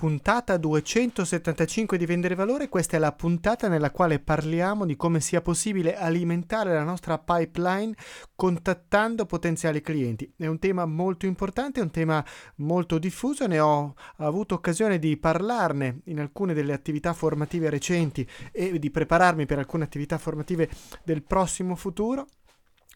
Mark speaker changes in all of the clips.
Speaker 1: puntata 275 di Vendere Valore. Questa è la puntata nella quale parliamo di come sia possibile alimentare la nostra pipeline contattando potenziali clienti. È un tema molto importante, è un tema molto diffuso, ne ho avuto occasione di parlarne in alcune delle attività formative recenti e di prepararmi per alcune attività formative del prossimo futuro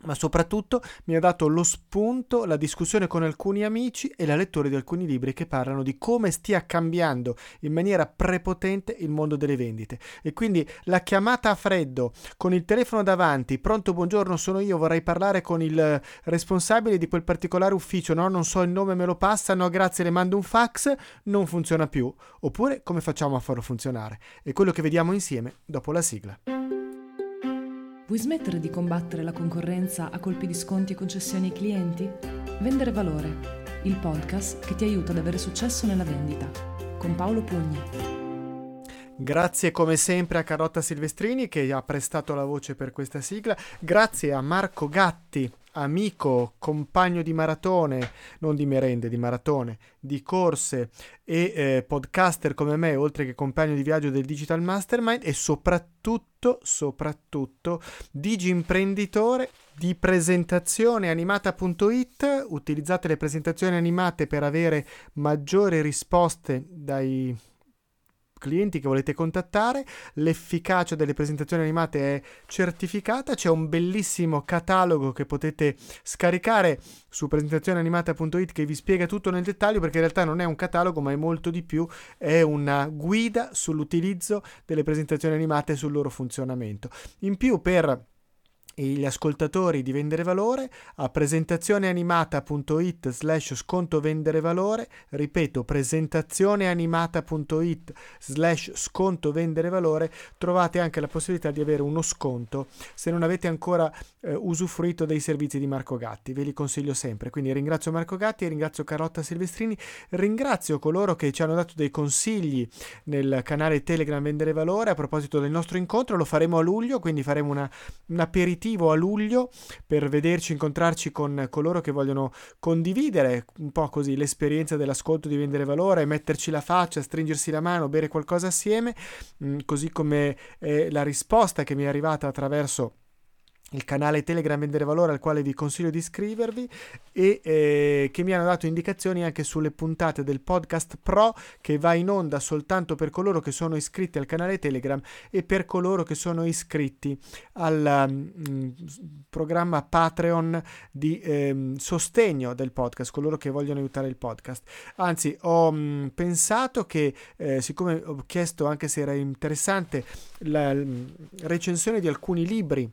Speaker 1: ma soprattutto mi ha dato lo spunto la discussione con alcuni amici e la lettura di alcuni libri che parlano di come stia cambiando in maniera prepotente il mondo delle vendite. E quindi la chiamata a freddo con il telefono davanti, pronto buongiorno sono io, vorrei parlare con il responsabile di quel particolare ufficio, no non so il nome, me lo passa, no grazie, le mando un fax, non funziona più. Oppure come facciamo a farlo funzionare? È quello che vediamo insieme dopo la sigla.
Speaker 2: Vuoi smettere di combattere la concorrenza a colpi di sconti e concessioni ai clienti? Vendere Valore, il podcast che ti aiuta ad avere successo nella vendita, con Paolo Pugni.
Speaker 1: Grazie come sempre a Carotta Silvestrini che ha prestato la voce per questa sigla. Grazie a Marco Gatti amico, compagno di maratone, non di merende, di maratone, di corse e eh, podcaster come me, oltre che compagno di viaggio del Digital Mastermind e soprattutto, soprattutto, digi imprenditore di presentazione animata.it. Utilizzate le presentazioni animate per avere maggiori risposte dai clienti che volete contattare, l'efficacia delle presentazioni animate è certificata, c'è un bellissimo catalogo che potete scaricare su presentazioneanimata.it che vi spiega tutto nel dettaglio perché in realtà non è un catalogo ma è molto di più, è una guida sull'utilizzo delle presentazioni animate e sul loro funzionamento. In più per gli ascoltatori di Vendere Valore a presentazioneanimata.it slash sconto vendere valore ripeto presentazioneanimata.it slash sconto vendere valore trovate anche la possibilità di avere uno sconto se non avete ancora eh, usufruito dei servizi di Marco Gatti. Ve li consiglio sempre. Quindi ringrazio Marco Gatti ringrazio Carotta Silvestrini ringrazio coloro che ci hanno dato dei consigli nel canale Telegram Vendere Valore. A proposito del nostro incontro lo faremo a luglio quindi faremo una, un aperitivo aperitivo a luglio per vederci, incontrarci con coloro che vogliono condividere un po' così l'esperienza dell'ascolto di vendere valore, metterci la faccia, stringersi la mano, bere qualcosa assieme, mm, così come eh, la risposta che mi è arrivata attraverso il canale Telegram Vendere Valore al quale vi consiglio di iscrivervi e eh, che mi hanno dato indicazioni anche sulle puntate del podcast Pro che va in onda soltanto per coloro che sono iscritti al canale Telegram e per coloro che sono iscritti al um, programma Patreon di um, sostegno del podcast, coloro che vogliono aiutare il podcast. Anzi, ho um, pensato che eh, siccome ho chiesto anche se era interessante la recensione di alcuni libri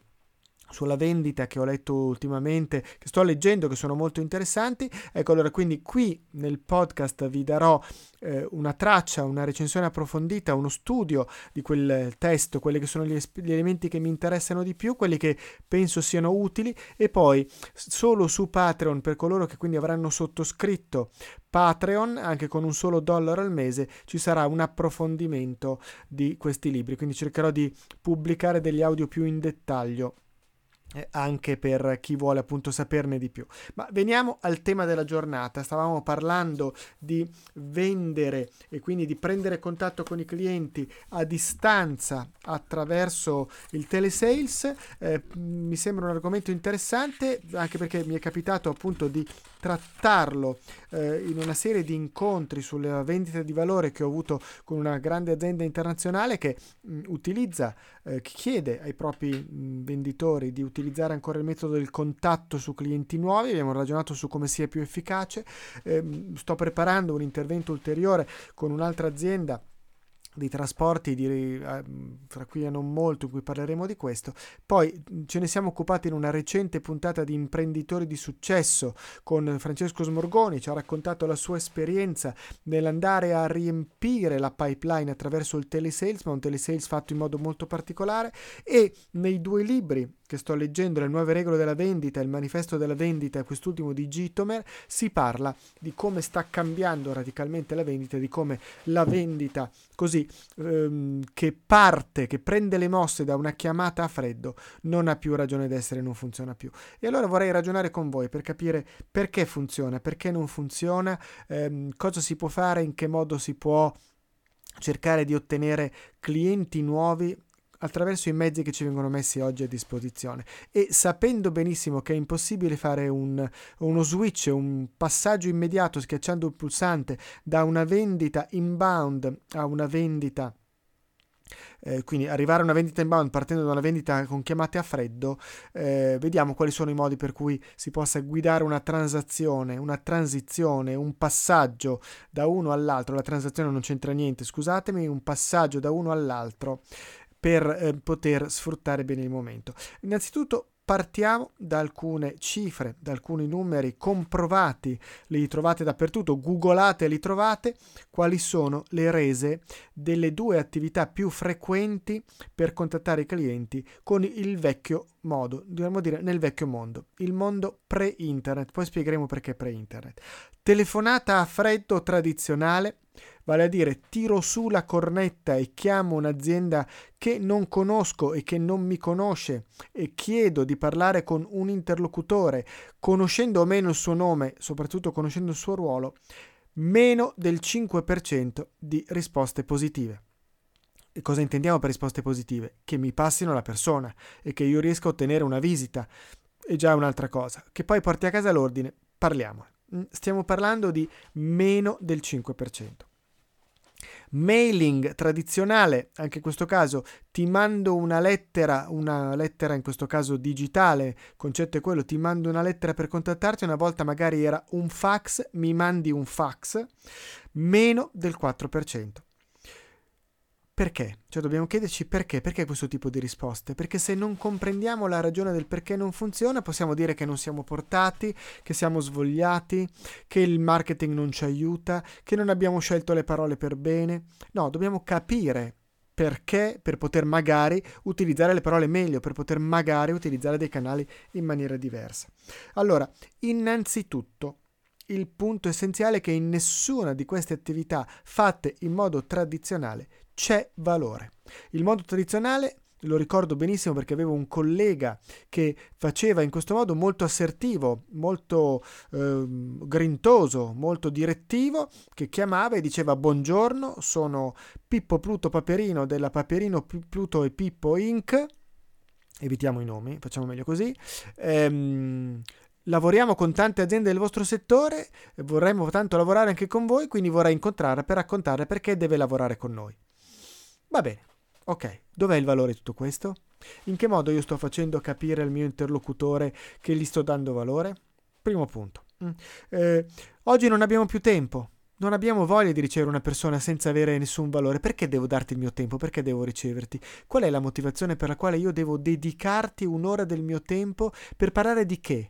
Speaker 1: sulla vendita che ho letto ultimamente, che sto leggendo, che sono molto interessanti. Ecco, allora quindi qui nel podcast vi darò eh, una traccia, una recensione approfondita, uno studio di quel testo, quelli che sono gli, gli, elementi che mi interessano di più, quelli che penso siano utili. E poi solo su Patreon per coloro che quindi avranno sottoscritto Patreon, anche con un solo dollaro al mese, ci sarà un approfondimento di questi libri, quindi cercherò di pubblicare degli audio più in dettaglio eh, anche per chi vuole appunto saperne di più. Ma veniamo al tema della giornata. Stavamo parlando di vendere e quindi di prendere contatto con i clienti a distanza attraverso il telesales. Eh, mi sembra un argomento interessante anche perché mi è capitato appunto di trattarlo eh, in una serie di incontri sulla vendita di valore che ho avuto con una grande azienda internazionale che mh, utilizza, eh, chiede ai propri mh, venditori di utilizzare ancora il metodo del contatto su clienti nuovi. Abbiamo ragionato su come sia più efficace. Eh, sto preparando un intervento ulteriore con un'altra azienda di trasporti, di, eh, fra qui a non molto, in cui parleremo di questo. Poi ce ne siamo occupati in una recente puntata di imprenditori di successo con Francesco Smorgoni, ci ha raccontato la sua esperienza nell'andare a riempire la pipeline attraverso il telesales, ma un telesales fatto in modo molto particolare e nei due libri che sto leggendo, Le nuove regole della vendita, il manifesto della vendita quest'ultimo di Gitomer, si parla di come sta cambiando radicalmente la vendita, di come la vendita così ehm, che parte, che prende le mosse da una chiamata a freddo, non ha più ragione d'essere, non funziona più. E allora vorrei ragionare con voi per capire perché funziona, perché non funziona, ehm, cosa si può fare, in che modo si può cercare di ottenere clienti nuovi attraverso i mezzi che ci vengono messi oggi a disposizione e sapendo benissimo che è impossibile fare un, uno switch, un passaggio immediato schiacciando il pulsante da una vendita inbound a una vendita eh, quindi arrivare a una vendita inbound partendo da una vendita con chiamate a freddo, eh, vediamo quali sono i modi per cui si possa guidare una transazione, una transizione, un passaggio da uno all'altro. La transazione non c'entra niente, scusatemi, un passaggio da uno all'altro per eh, poter sfruttare bene il momento. Innanzitutto partiamo da alcune cifre, da alcuni numeri comprovati, li trovate dappertutto, googolate e li trovate, quali sono le rese delle due attività più frequenti per contattare i clienti con il vecchio modo, dobbiamo dire nel vecchio mondo, il mondo pre-internet, poi spiegheremo perché pre-internet. Telefonata a freddo tradizionale, vale a dire tiro su la cornetta e chiamo un'azienda che non conosco e che non mi conosce e chiedo di parlare con un interlocutore, conoscendo o meno il suo nome, soprattutto conoscendo il suo ruolo, meno del 5% di risposte positive. E cosa intendiamo per risposte positive? Che mi passino la persona e che io riesca a ottenere una visita. È già un'altra cosa. Che poi porti a casa l'ordine, parliamo. Mm, stiamo parlando di meno del 5% mailing tradizionale, anche in questo caso ti mando una lettera, una lettera in questo caso digitale, concetto è quello, ti mando una lettera per contattarti, una volta magari era un fax, mi mandi un fax, meno del 4%. Perché? Cioè dobbiamo chiederci perché, perché questo tipo di risposte? Perché se non comprendiamo la ragione del perché non funziona, possiamo dire che non siamo portati, che siamo svogliati, che il marketing non ci aiuta, che non abbiamo scelto le parole per bene. No, dobbiamo capire perché per poter magari utilizzare le parole meglio, per poter magari utilizzare dei canali in maniera diversa. Allora, innanzitutto, il punto essenziale è che in nessuna di queste attività fatte in modo tradizionale c'è valore. Il modo tradizionale lo ricordo benissimo perché avevo un collega che faceva in questo modo molto assertivo, molto eh, grintoso, molto direttivo, che chiamava e diceva buongiorno, sono Pippo Pluto Paperino della Paperino Pluto e Pippo Inc. Evitiamo i nomi, facciamo meglio così. Ehm, lavoriamo con tante aziende del vostro settore, vorremmo tanto lavorare anche con voi, quindi vorrei incontrare per raccontare perché deve lavorare con noi. Va bene, ok, dov'è il valore di tutto questo? In che modo io sto facendo capire al mio interlocutore che gli sto dando valore? Primo punto. Mm. Eh, oggi non abbiamo più tempo, non abbiamo voglia di ricevere una persona senza avere nessun valore. Perché devo darti il mio tempo? Perché devo riceverti? Qual è la motivazione per la quale io devo dedicarti un'ora del mio tempo per parlare di che?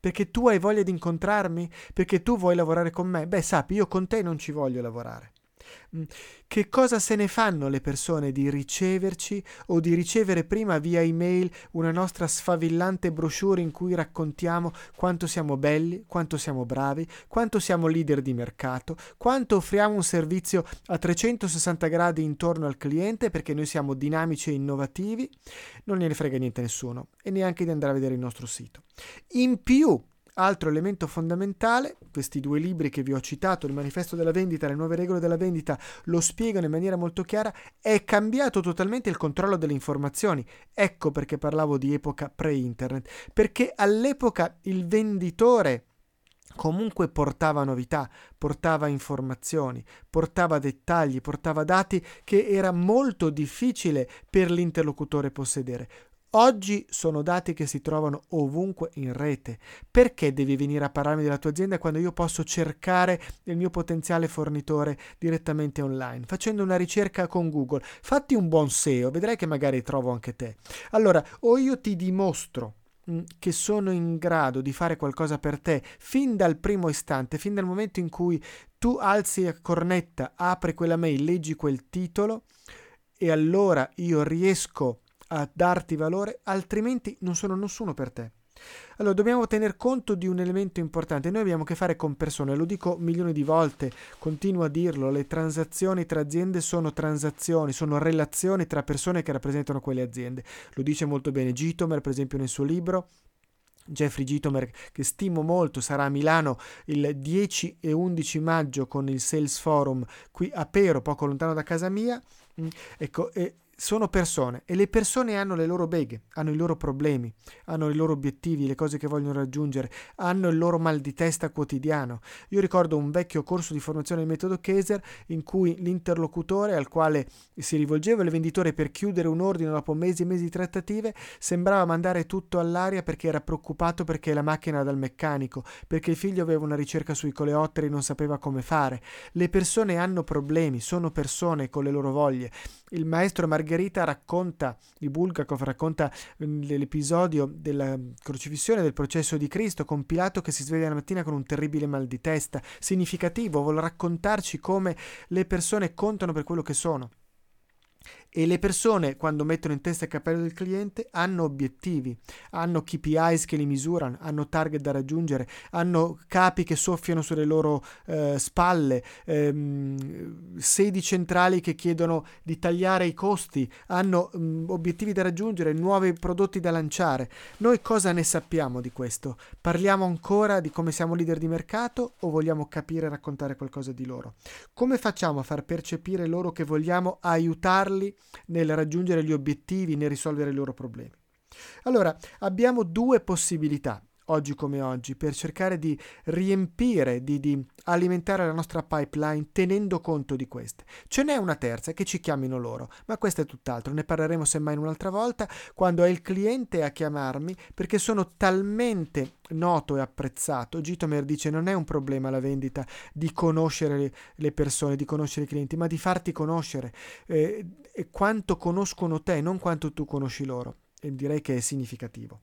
Speaker 1: Perché tu hai voglia di incontrarmi? Perché tu vuoi lavorare con me? Beh, sappi, io con te non ci voglio lavorare. Mm. Che cosa se ne fanno le persone di riceverci o di ricevere prima via email una nostra sfavillante brochure in cui raccontiamo quanto siamo belli, quanto siamo bravi, quanto siamo leader di mercato, quanto offriamo un servizio a 360 gradi intorno al cliente perché noi siamo dinamici e innovativi? Non gliene frega niente a nessuno e neanche di andare a vedere il nostro sito. In più, Altro elemento fondamentale, questi due libri che vi ho citato, il manifesto della vendita e le nuove regole della vendita, lo spiegano in maniera molto chiara, è cambiato totalmente il controllo delle informazioni. Ecco perché parlavo di epoca pre-internet, perché all'epoca il venditore comunque portava novità, portava informazioni, portava dettagli, portava dati che era molto difficile per l'interlocutore possedere. Oggi sono dati che si trovano ovunque in rete. Perché devi venire a parlarmi della tua azienda quando io posso cercare il mio potenziale fornitore direttamente online? Facendo una ricerca con Google. Fatti un buon SEO, vedrai che magari trovo anche te. Allora, o io ti dimostro mm, che sono in grado di fare qualcosa per te fin dal primo istante, fin dal momento in cui tu alzi la cornetta, apri quella mail, leggi quel titolo e allora io riesco a darti valore, altrimenti non sono nessuno per te. Allora, dobbiamo tener conto di un elemento importante. Noi abbiamo a che fare con persone, lo dico milioni di volte, continuo a dirlo, le transazioni tra aziende sono transazioni, sono relazioni tra persone che rappresentano quelle aziende. Lo dice molto bene Gitomer, per esempio, nel suo libro. Jeffrey Gitomer, che stimo molto, sarà a Milano il 10 e 11 maggio con il Sales Forum qui a Pero, poco lontano da casa mia. Mm, ecco, e sono persone e le persone hanno le loro beghe, hanno i loro problemi, hanno i loro obiettivi, le cose che vogliono raggiungere, hanno il loro mal di testa quotidiano. Io ricordo un vecchio corso di formazione del metodo Kaiser in cui l'interlocutore al quale si rivolgeva il venditore per chiudere un ordine dopo mesi e mesi di trattative sembrava mandare tutto all'aria perché era preoccupato perché la macchina era dal meccanico, perché il figlio aveva una ricerca sui coleotteri e non sapeva come fare. Le persone hanno problemi, sono persone con le loro voglie. Il maestro Margherita Margherita racconta, di Bulgakov racconta mm, l'episodio della crocifissione del processo di Cristo con Pilato che si sveglia la mattina con un terribile mal di testa, significativo, vuole raccontarci come le persone contano per quello che sono. E le persone, quando mettono in testa il cappello del cliente, hanno obiettivi, hanno KPIs che li misurano, hanno target da raggiungere, hanno capi che soffiano sulle loro eh, spalle, ehm, sedi centrali che chiedono di tagliare i costi, hanno mh, mm, obiettivi da raggiungere, nuovi prodotti da lanciare. Noi cosa ne sappiamo di questo? Parliamo ancora di come siamo leader di mercato o vogliamo capire e raccontare qualcosa di loro? Come facciamo a far percepire loro che vogliamo aiutarli nel raggiungere gli obiettivi, nel risolvere i loro problemi. Allora, abbiamo due possibilità oggi come oggi per cercare di riempire, di, di, alimentare la nostra pipeline tenendo conto di queste. Ce n'è una terza che ci chiamino loro, ma questo è tutt'altro, ne parleremo semmai un'altra volta quando è il cliente a chiamarmi perché sono talmente noto e apprezzato. Gitomer dice non è un problema la vendita di conoscere le persone, di conoscere i clienti, ma di farti conoscere eh, quanto conoscono te, non quanto tu conosci loro. E direi che è significativo.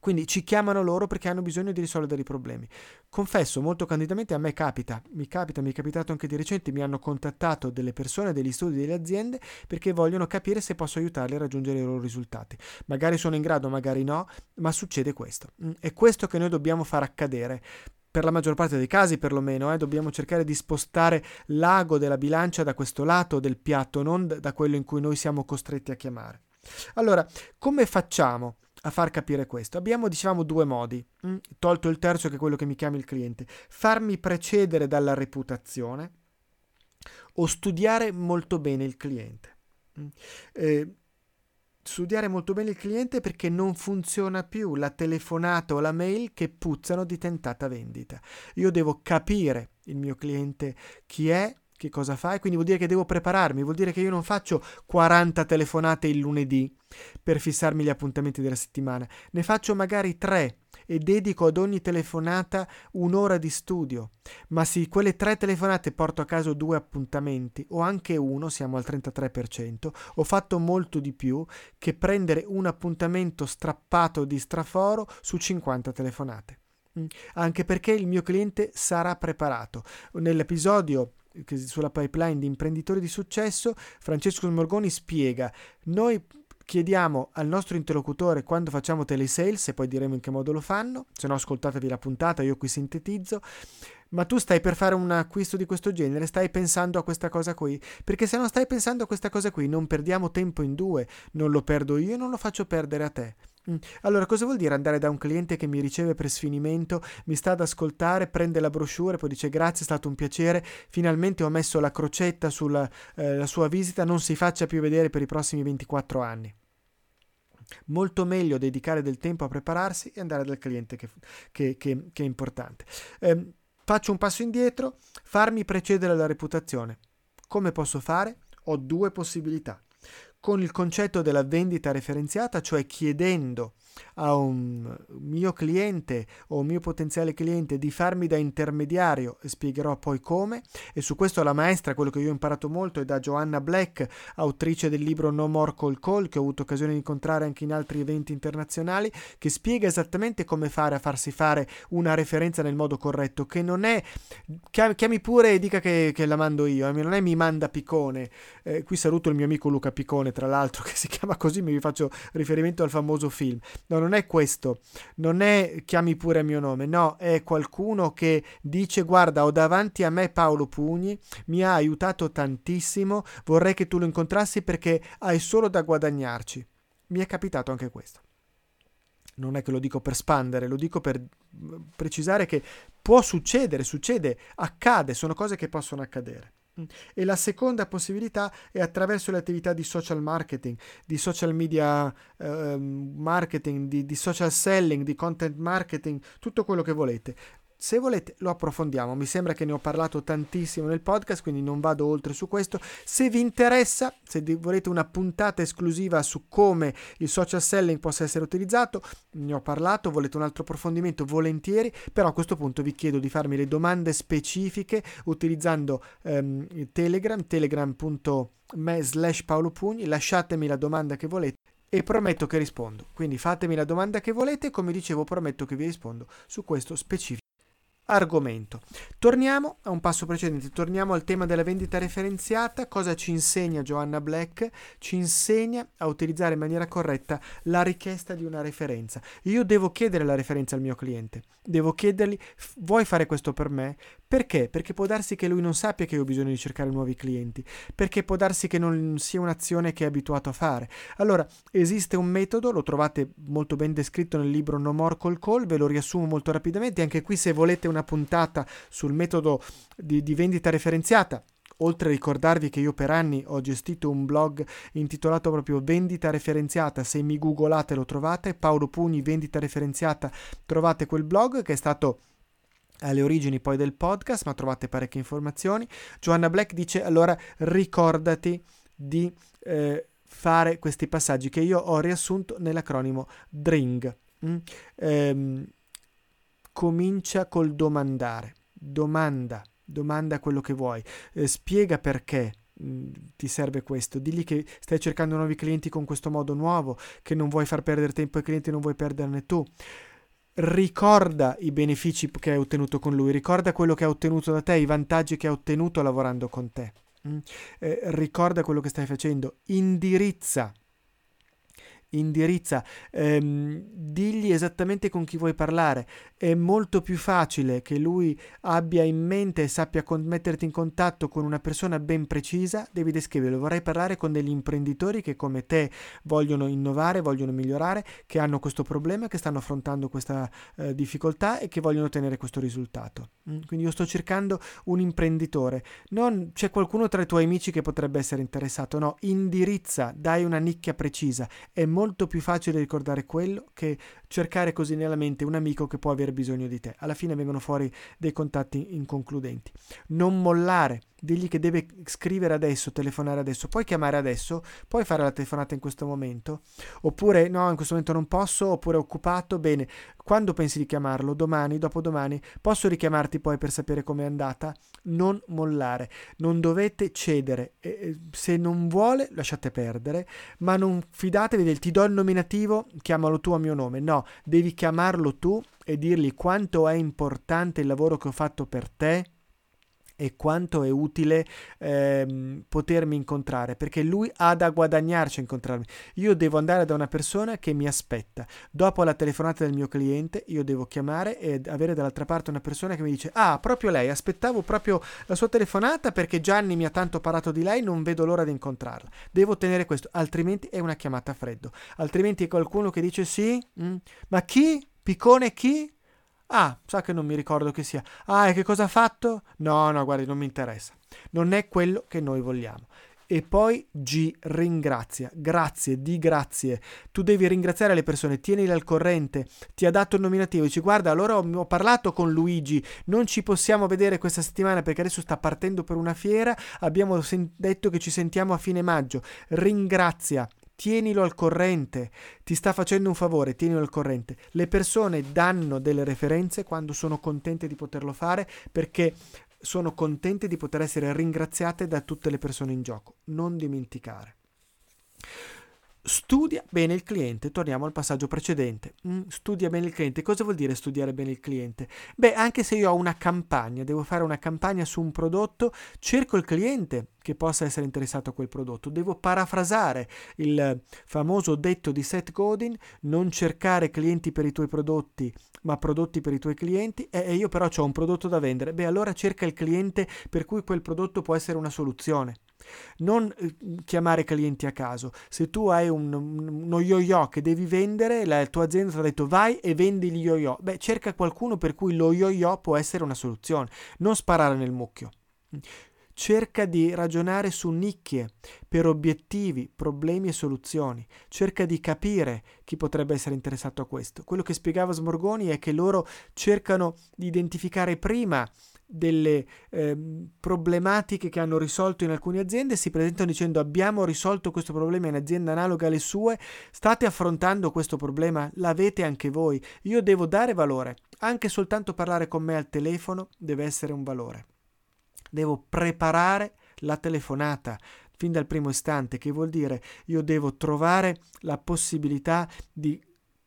Speaker 1: Quindi ci chiamano loro perché hanno bisogno di risolvere i problemi. Confesso molto candidamente, a me capita, mi capita, mi è capitato anche di recente, mi hanno contattato delle persone, degli studi, delle aziende perché vogliono capire se posso aiutarli a raggiungere i loro risultati. Magari sono in grado, magari no, ma succede questo. Mm, è questo che noi dobbiamo far accadere per la maggior parte dei casi perlomeno, eh, dobbiamo cercare di spostare l'ago della bilancia da questo lato del piatto, non da quello in cui noi siamo costretti a chiamare. Allora, come facciamo a far capire questo? Abbiamo, diciamo, due modi, mm? tolto il terzo che è quello che mi chiama il cliente. Farmi precedere dalla reputazione o studiare molto bene il cliente. Mm? Eh, studiare molto bene il cliente perché non funziona più la telefonata o la mail che puzzano di tentata vendita. Io devo capire il mio cliente chi è, che cosa fa e quindi vuol dire che devo prepararmi, vuol dire che io non faccio 40 telefonate il lunedì per fissarmi gli appuntamenti della settimana, ne faccio magari 3 e dedico ad ogni telefonata un'ora di studio. Ma se quelle tre telefonate porto a caso due appuntamenti o anche uno, siamo al 33%, ho fatto molto di più che prendere un appuntamento strappato di straforo su 50 telefonate. Mm. Anche perché il mio cliente sarà preparato. Nell'episodio sulla pipeline di imprenditori di successo, Francesco Morgoni spiega, noi chiediamo al nostro interlocutore quando facciamo telesales e poi diremo in che modo lo fanno, se no ascoltatevi la puntata, io qui sintetizzo, ma tu stai per fare un acquisto di questo genere, stai pensando a questa cosa qui, perché se non stai pensando a questa cosa qui non perdiamo tempo in due, non lo perdo io e non lo faccio perdere a te. Mm. Allora, cosa vuol dire andare da un cliente che mi riceve per sfinimento, mi sta ad ascoltare, prende la brochure, poi dice grazie, è stato un piacere, finalmente ho messo la crocetta sulla eh, sua visita, non si faccia più vedere per i prossimi 24 anni. Molto meglio dedicare del tempo a prepararsi e andare dal cliente che, che, che, che è importante. Eh, faccio un passo indietro, farmi precedere la reputazione. Come posso fare? Ho due possibilità con il concetto della vendita referenziata, cioè chiedendo a un mio cliente o un mio potenziale cliente di farmi da intermediario e spiegherò poi come e su questo la maestra quello che io ho imparato molto è da Joanna Black autrice del libro No More Call Call che ho avuto occasione di incontrare anche in altri eventi internazionali che spiega esattamente come fare a farsi fare una referenza nel modo corretto che non è chiami pure e dica che, che la mando io eh, non è mi manda Picone eh, qui saluto il mio amico Luca Picone nome, tra l'altro, che si chiama così, mi faccio riferimento al famoso film. No, non è questo, non è chiami pure il mio nome, no, è qualcuno che dice guarda, ho davanti a me Paolo Pugni, mi ha aiutato tantissimo, vorrei che tu lo incontrassi perché hai solo da guadagnarci. Mi è capitato anche questo non è che lo dico per spandere, lo dico per mm, precisare che può succedere, succede, accade, sono cose che possono accadere. Mm. E la seconda possibilità è attraverso le attività di social marketing, di social media eh, marketing, di, di social selling, di content marketing, tutto quello che volete. Se volete lo approfondiamo, mi sembra che ne ho parlato tantissimo nel podcast, quindi non vado oltre su questo. Se vi interessa, se volete una puntata esclusiva su come il social selling possa essere utilizzato, ne ho parlato, volete un altro approfondimento, volentieri, però a questo punto vi chiedo di farmi le domande specifiche utilizzando ehm, Telegram, telegram.me slash Paolo Pugni, lasciatemi la domanda che volete e prometto che rispondo. Quindi fatemi la domanda che volete. Come dicevo prometto che vi rispondo su questo specifico argomento. Torniamo a un passo precedente, torniamo al tema della vendita referenziata. Cosa ci insegna Joanna Black? Ci insegna a utilizzare in maniera corretta la richiesta di una referenza. Io devo chiedere la referenza al mio cliente, devo chiedergli vuoi fare questo per me? Perché? Perché può darsi che lui non sappia che ho bisogno di cercare nuovi clienti, perché può darsi che non sia un'azione che è abituato a fare. Allora, esiste un metodo, lo trovate molto ben descritto nel libro No More Call Call, ve lo riassumo molto rapidamente, anche qui se volete una puntata sul metodo di, di vendita referenziata, oltre a ricordarvi che io per anni ho gestito un blog intitolato proprio Vendita referenziata, se mi googolate lo trovate, Paolo Pugni Vendita referenziata, trovate quel blog che è stato alle origini poi del podcast, ma trovate parecchie informazioni. Joanna Black dice allora ricordati di eh, fare questi passaggi che io ho riassunto nell'acronimo DRING. Mm? Ehm, comincia col domandare, domanda, domanda quello che vuoi, eh, spiega perché, mm, ti serve questo. Digli che stai cercando nuovi clienti con questo modo nuovo, che non vuoi far perdere tempo ai clienti, non vuoi perderne tu ricorda i benefici che hai ottenuto con lui, ricorda quello che ha ottenuto da te, i vantaggi che ha ottenuto lavorando con te. Mm? Eh, ricorda quello che stai facendo, indirizza indirizza, ehm, digli esattamente con chi vuoi parlare. È molto più facile che lui abbia in mente e sappia con- metterti in contatto con una persona ben precisa. Devi descriverlo. Vorrei parlare con degli imprenditori che come te vogliono innovare, vogliono migliorare, che hanno questo problema, che stanno affrontando questa eh, difficoltà e che vogliono ottenere questo risultato. Mm? Quindi io sto cercando un imprenditore. Non c'è qualcuno tra i tuoi amici che potrebbe essere interessato. No, indirizza, dai una nicchia precisa. È molto molto più facile ricordare quello che cercare così nella mente un amico che può aver bisogno di te. Alla fine vengono fuori dei contatti inconcludenti. Non mollare, digli che deve scrivere adesso, telefonare adesso, puoi chiamare adesso, puoi fare la telefonata in questo momento, oppure no, in questo momento non posso, oppure occupato, bene, quando pensi di chiamarlo? Domani, dopodomani, posso richiamarti poi per sapere com'è andata? Non mollare, non dovete cedere, e, se non vuole lasciate perdere, ma non fidatevi del ti do il nominativo, chiamalo tu a mio nome, no, devi chiamarlo tu e dirgli quanto è importante il lavoro che ho fatto per te e quanto è utile ehm, potermi incontrare perché lui ha da guadagnarci a incontrarmi. Io devo andare da una persona che mi aspetta. Dopo la telefonata del mio cliente io devo chiamare e avere dall'altra parte una persona che mi dice ah proprio lei aspettavo proprio la sua telefonata perché Gianni mi ha tanto parlato di lei non vedo l'ora di incontrarla. Devo ottenere questo altrimenti è una chiamata a freddo. Altrimenti è qualcuno che dice sì mm, ma chi? Piccone chi Ah, sa che non mi ricordo che sia. Ah, e che cosa ha fatto? No, no, guardi, non mi interessa. Non è quello che noi vogliamo. E poi G, ringrazia. Grazie, di grazie. Tu devi ringraziare le persone, tienile al corrente. Ti ha dato il nominativo. Dici, guarda, allora ho, ho parlato con Luigi. Non ci possiamo vedere questa settimana perché adesso sta partendo per una fiera. Abbiamo sen- detto che ci sentiamo a fine maggio. Ringrazia tienilo al corrente, ti sta facendo un favore, tienilo al corrente. Le persone danno delle referenze quando sono contente di poterlo fare perché sono contente di poter essere ringraziate da tutte le persone in gioco. Non dimenticare. Studia bene il cliente, torniamo al passaggio precedente. Mm, studia bene il cliente. Cosa vuol dire studiare bene il cliente? Beh, anche se io ho una campagna, devo fare una campagna su un prodotto, cerco il cliente che possa essere interessato a quel prodotto. Devo parafrasare il famoso detto di Seth Godin, non cercare clienti per i tuoi prodotti, ma prodotti per i tuoi clienti. E io però ho un prodotto da vendere. Beh, allora cerca il cliente per cui quel prodotto può essere una soluzione. Non eh, chiamare clienti a caso. Se tu hai un, uno yo-yo che devi vendere, la tua azienda ti ha detto vai e vendi gli yo-yo. Beh, cerca qualcuno per cui lo yo-yo può essere una soluzione. Non sparare nel mucchio. Cerca di ragionare su nicchie per obiettivi, problemi e soluzioni. Cerca di capire chi potrebbe essere interessato a questo. Quello che spiegava Smorgoni è che loro cercano di identificare prima delle eh, problematiche che hanno risolto in alcune aziende si presentano dicendo abbiamo risolto questo problema in azienda analoga alle sue, state affrontando questo problema, l'avete anche voi, io devo dare valore, anche soltanto parlare con me al telefono deve essere un valore. Devo preparare la telefonata fin dal primo istante, che vuol dire io devo trovare la possibilità di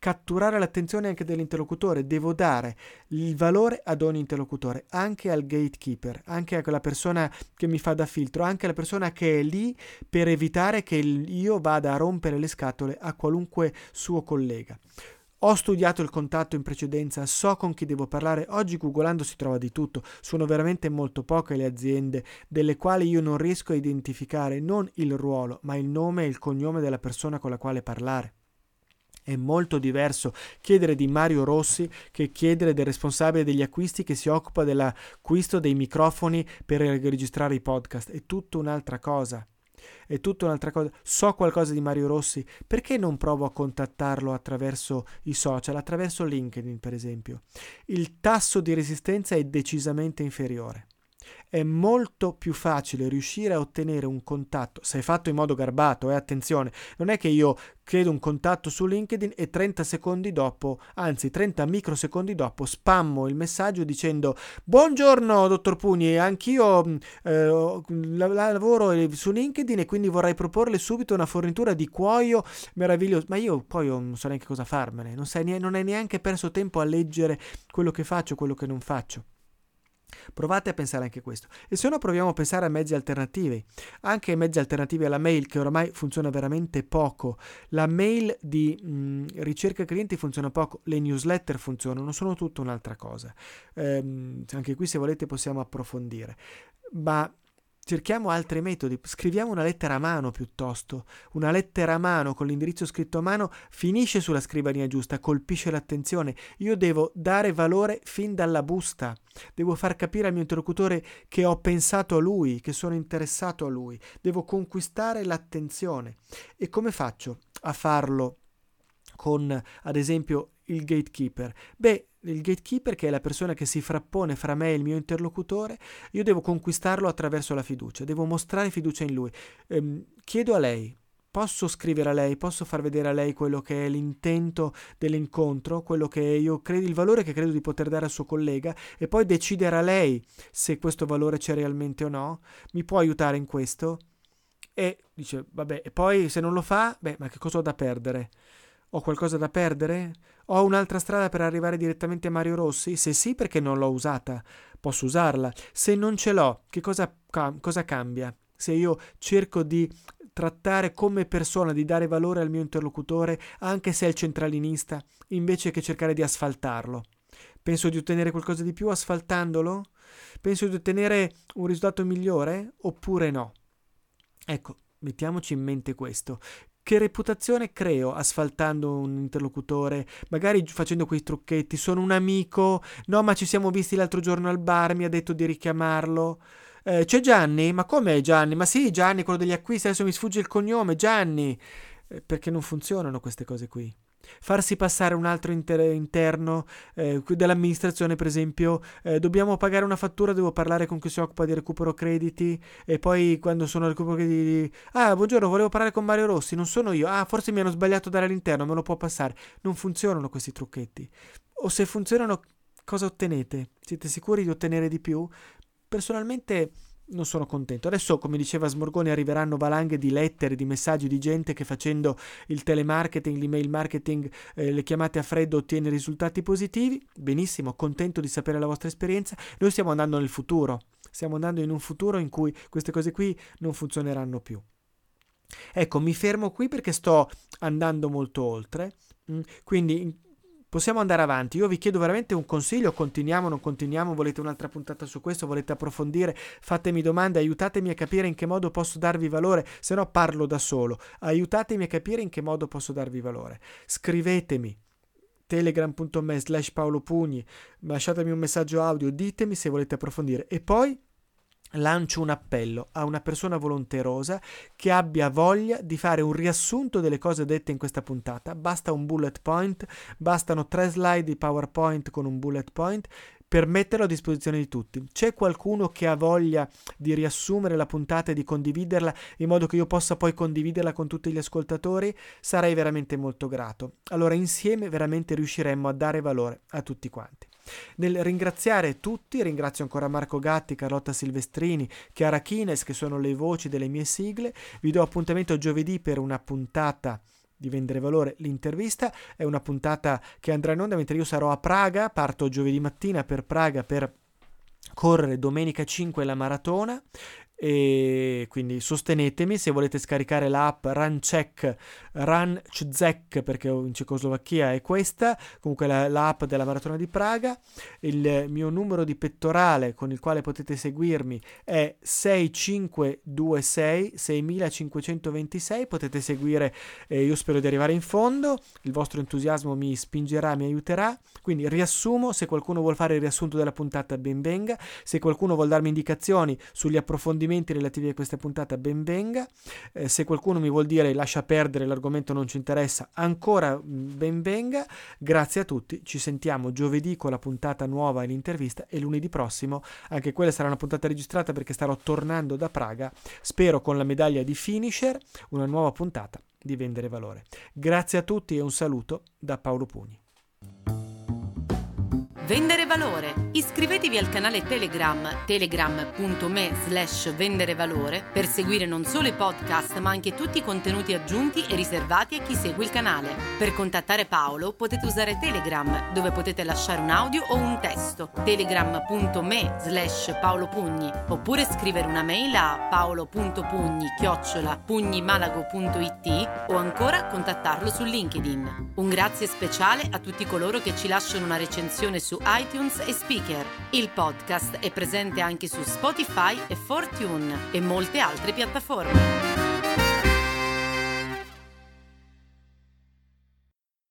Speaker 1: catturare l'attenzione anche dell'interlocutore, devo dare il valore ad ogni interlocutore, anche al gatekeeper, anche a quella persona che mi fa da filtro, anche alla persona che è lì per evitare che io vada a rompere le scatole a qualunque suo collega. Ho studiato il contatto in precedenza, so con chi devo parlare, oggi googolando si trova di tutto, sono veramente molto poche le aziende delle quali io non riesco a identificare non il ruolo, ma il nome e il cognome della persona con la quale parlare. È molto diverso chiedere di Mario Rossi che chiedere del responsabile degli acquisti che si occupa dell'acquisto dei microfoni per registrare i podcast. È tutta un'altra cosa. È tutta un'altra cosa. So qualcosa di Mario Rossi, perché non provo a contattarlo attraverso i social, attraverso LinkedIn per esempio? Il tasso di resistenza è decisamente inferiore è molto più facile riuscire a ottenere un contatto, se fatto in modo garbato, eh, attenzione, non è che io credo un contatto su LinkedIn e 30 secondi dopo, anzi 30 microsecondi dopo, spammo il messaggio dicendo buongiorno dottor Pugni, anch'io mm, eh, lavoro su LinkedIn e quindi vorrei proporle subito una fornitura di cuoio meraviglioso, ma io poi non so neanche cosa farmene, non, sai, non hai neanche perso tempo a leggere quello che faccio, quello che non faccio. Provate a pensare anche a questo. E se no proviamo a pensare a mezzi alternativi, anche mezzi alternativi alla mail che oramai funziona veramente poco. La mail di mh, ricerca clienti funziona poco, le newsletter funzionano, sono tutta un'altra cosa. Ehm, anche qui se volete possiamo approfondire. Ma Cerchiamo altri metodi, scriviamo una lettera a mano piuttosto. Una lettera a mano con l'indirizzo scritto a mano finisce sulla scrivania giusta, colpisce l'attenzione. Io devo dare valore fin dalla busta. Devo far capire al mio interlocutore che ho pensato a lui, che sono interessato a lui. Devo conquistare l'attenzione. E come faccio a farlo con, ad esempio, il gatekeeper? Beh, il gatekeeper, che è la persona che si frappone fra me e il mio interlocutore, io devo conquistarlo attraverso la fiducia, devo mostrare fiducia in lui. Ehm, chiedo a lei, posso scrivere a lei, posso far vedere a lei quello che è l'intento dell'incontro, quello che io credo, il valore che credo di poter dare al suo collega e poi decidere a lei se questo valore c'è realmente o no. Mi può aiutare in questo? E dice, vabbè, e poi se non lo fa, beh, ma che cosa ho da perdere? Ho qualcosa da perdere? Ho un'altra strada per arrivare direttamente a Mario Rossi? Se sì, perché non l'ho usata? Posso usarla. Se non ce l'ho, che cosa, cosa cambia? Se io cerco di trattare come persona, di dare valore al mio interlocutore, anche se è il centralinista, invece che cercare di asfaltarlo. Penso di ottenere qualcosa di più asfaltandolo? Penso di ottenere un risultato migliore oppure no? Ecco, mettiamoci in mente questo che reputazione creo asfaltando un interlocutore, magari facendo quei trucchetti, sono un amico, no ma ci siamo visti l'altro giorno al bar, mi ha detto di richiamarlo. Eh, c'è Gianni? Ma com'è Gianni? Ma sì, Gianni, quello degli acquisti, adesso mi sfugge il cognome, Gianni. Eh, perché non funzionano queste cose qui farsi passare un altro inter- interno eh, dell'amministrazione, per esempio, eh, dobbiamo pagare una fattura, devo parlare con chi si occupa di recupero crediti e poi quando sono recupero crediti, ah, buongiorno, volevo parlare con Mario Rossi, non sono io, ah, forse mi hanno sbagliato dare all'interno, me lo può passare. Non funzionano questi trucchetti. O se funzionano, cosa ottenete? Siete sicuri di ottenere di più? Personalmente non sono contento. Adesso, come diceva Smorgoni, arriveranno valanghe di lettere, di messaggi di gente che facendo il telemarketing, l'email marketing, eh, le chiamate a freddo ottiene risultati positivi. Benissimo, contento di sapere la vostra esperienza. Noi stiamo andando nel futuro. Stiamo andando in un futuro in cui queste cose qui non funzioneranno più. Ecco, mi fermo qui perché sto andando molto oltre. Mm, quindi possiamo andare avanti. Io vi chiedo veramente un consiglio, continuiamo, non continuiamo, volete un'altra puntata su questo, volete approfondire, fatemi domande, aiutatemi a capire in che modo posso darvi valore, se no parlo da solo. Aiutatemi a capire in che modo posso darvi valore. Scrivetemi. Telegram.me slash paolopugni, lasciatemi un messaggio audio, ditemi se volete approfondire. E poi lancio un appello a una persona volonterosa che abbia voglia di fare un riassunto delle cose dette in questa puntata. Basta un bullet point, bastano tre slide di PowerPoint con un bullet point per metterlo a disposizione di tutti. C'è qualcuno che ha voglia di riassumere la puntata e di condividerla in modo che io possa poi condividerla con tutti gli ascoltatori? Sarei veramente molto grato. Allora insieme veramente riusciremmo a dare valore a tutti quanti. Nel ringraziare tutti, ringrazio ancora Marco Gatti, Carlotta Silvestrini, Chiara Chines, che sono le voci delle mie sigle. Vi do appuntamento giovedì per una puntata di Vendere Valore. L'intervista è una puntata che andrà in onda mentre io sarò a Praga, parto giovedì mattina per Praga per correre domenica 5 la maratona e quindi sostenetemi se volete scaricare l'app Runcheck Runczek perché in Cecoslovacchia è questa comunque la, l'app della maratona di Praga. Il mio numero di pettorale con il quale potete seguirmi è 6526 6526 potete seguire eh, io spero di arrivare in fondo. Il vostro entusiasmo mi spingerà mi aiuterà. Quindi riassumo se qualcuno vuole fare il riassunto della puntata ben venga. Se qualcuno vuole darmi indicazioni sugli approfondimenti approfondimenti relativi a questa puntata ben venga. Eh, se qualcuno mi vuol dire lascia perdere, l'argomento non ci interessa, ancora mm, ben venga. Grazie a tutti, ci sentiamo giovedì con la puntata nuova e l'intervista e lunedì prossimo, anche quella sarà una puntata registrata perché starò tornando da Praga, spero con la medaglia di finisher, una nuova puntata di Vendere Valore. Grazie a tutti e un saluto da Paolo Pugni.
Speaker 3: Vendere valore. Iscrivetevi al canale Telegram telegram.me slash vendere valore per seguire non solo i podcast ma anche tutti i contenuti aggiunti e riservati a chi segue il canale. Per contattare Paolo potete usare Telegram dove potete lasciare un audio o un testo telegram.me slash paolopugni oppure scrivere una mail a paolo.pugni chiocciola pugnimalago.it o ancora contattarlo su LinkedIn. Un grazie speciale a tutti coloro che ci lasciano una recensione su su iTunes e Speaker. Il podcast è presente anche su Spotify e Fortune e molte altre piattaforme.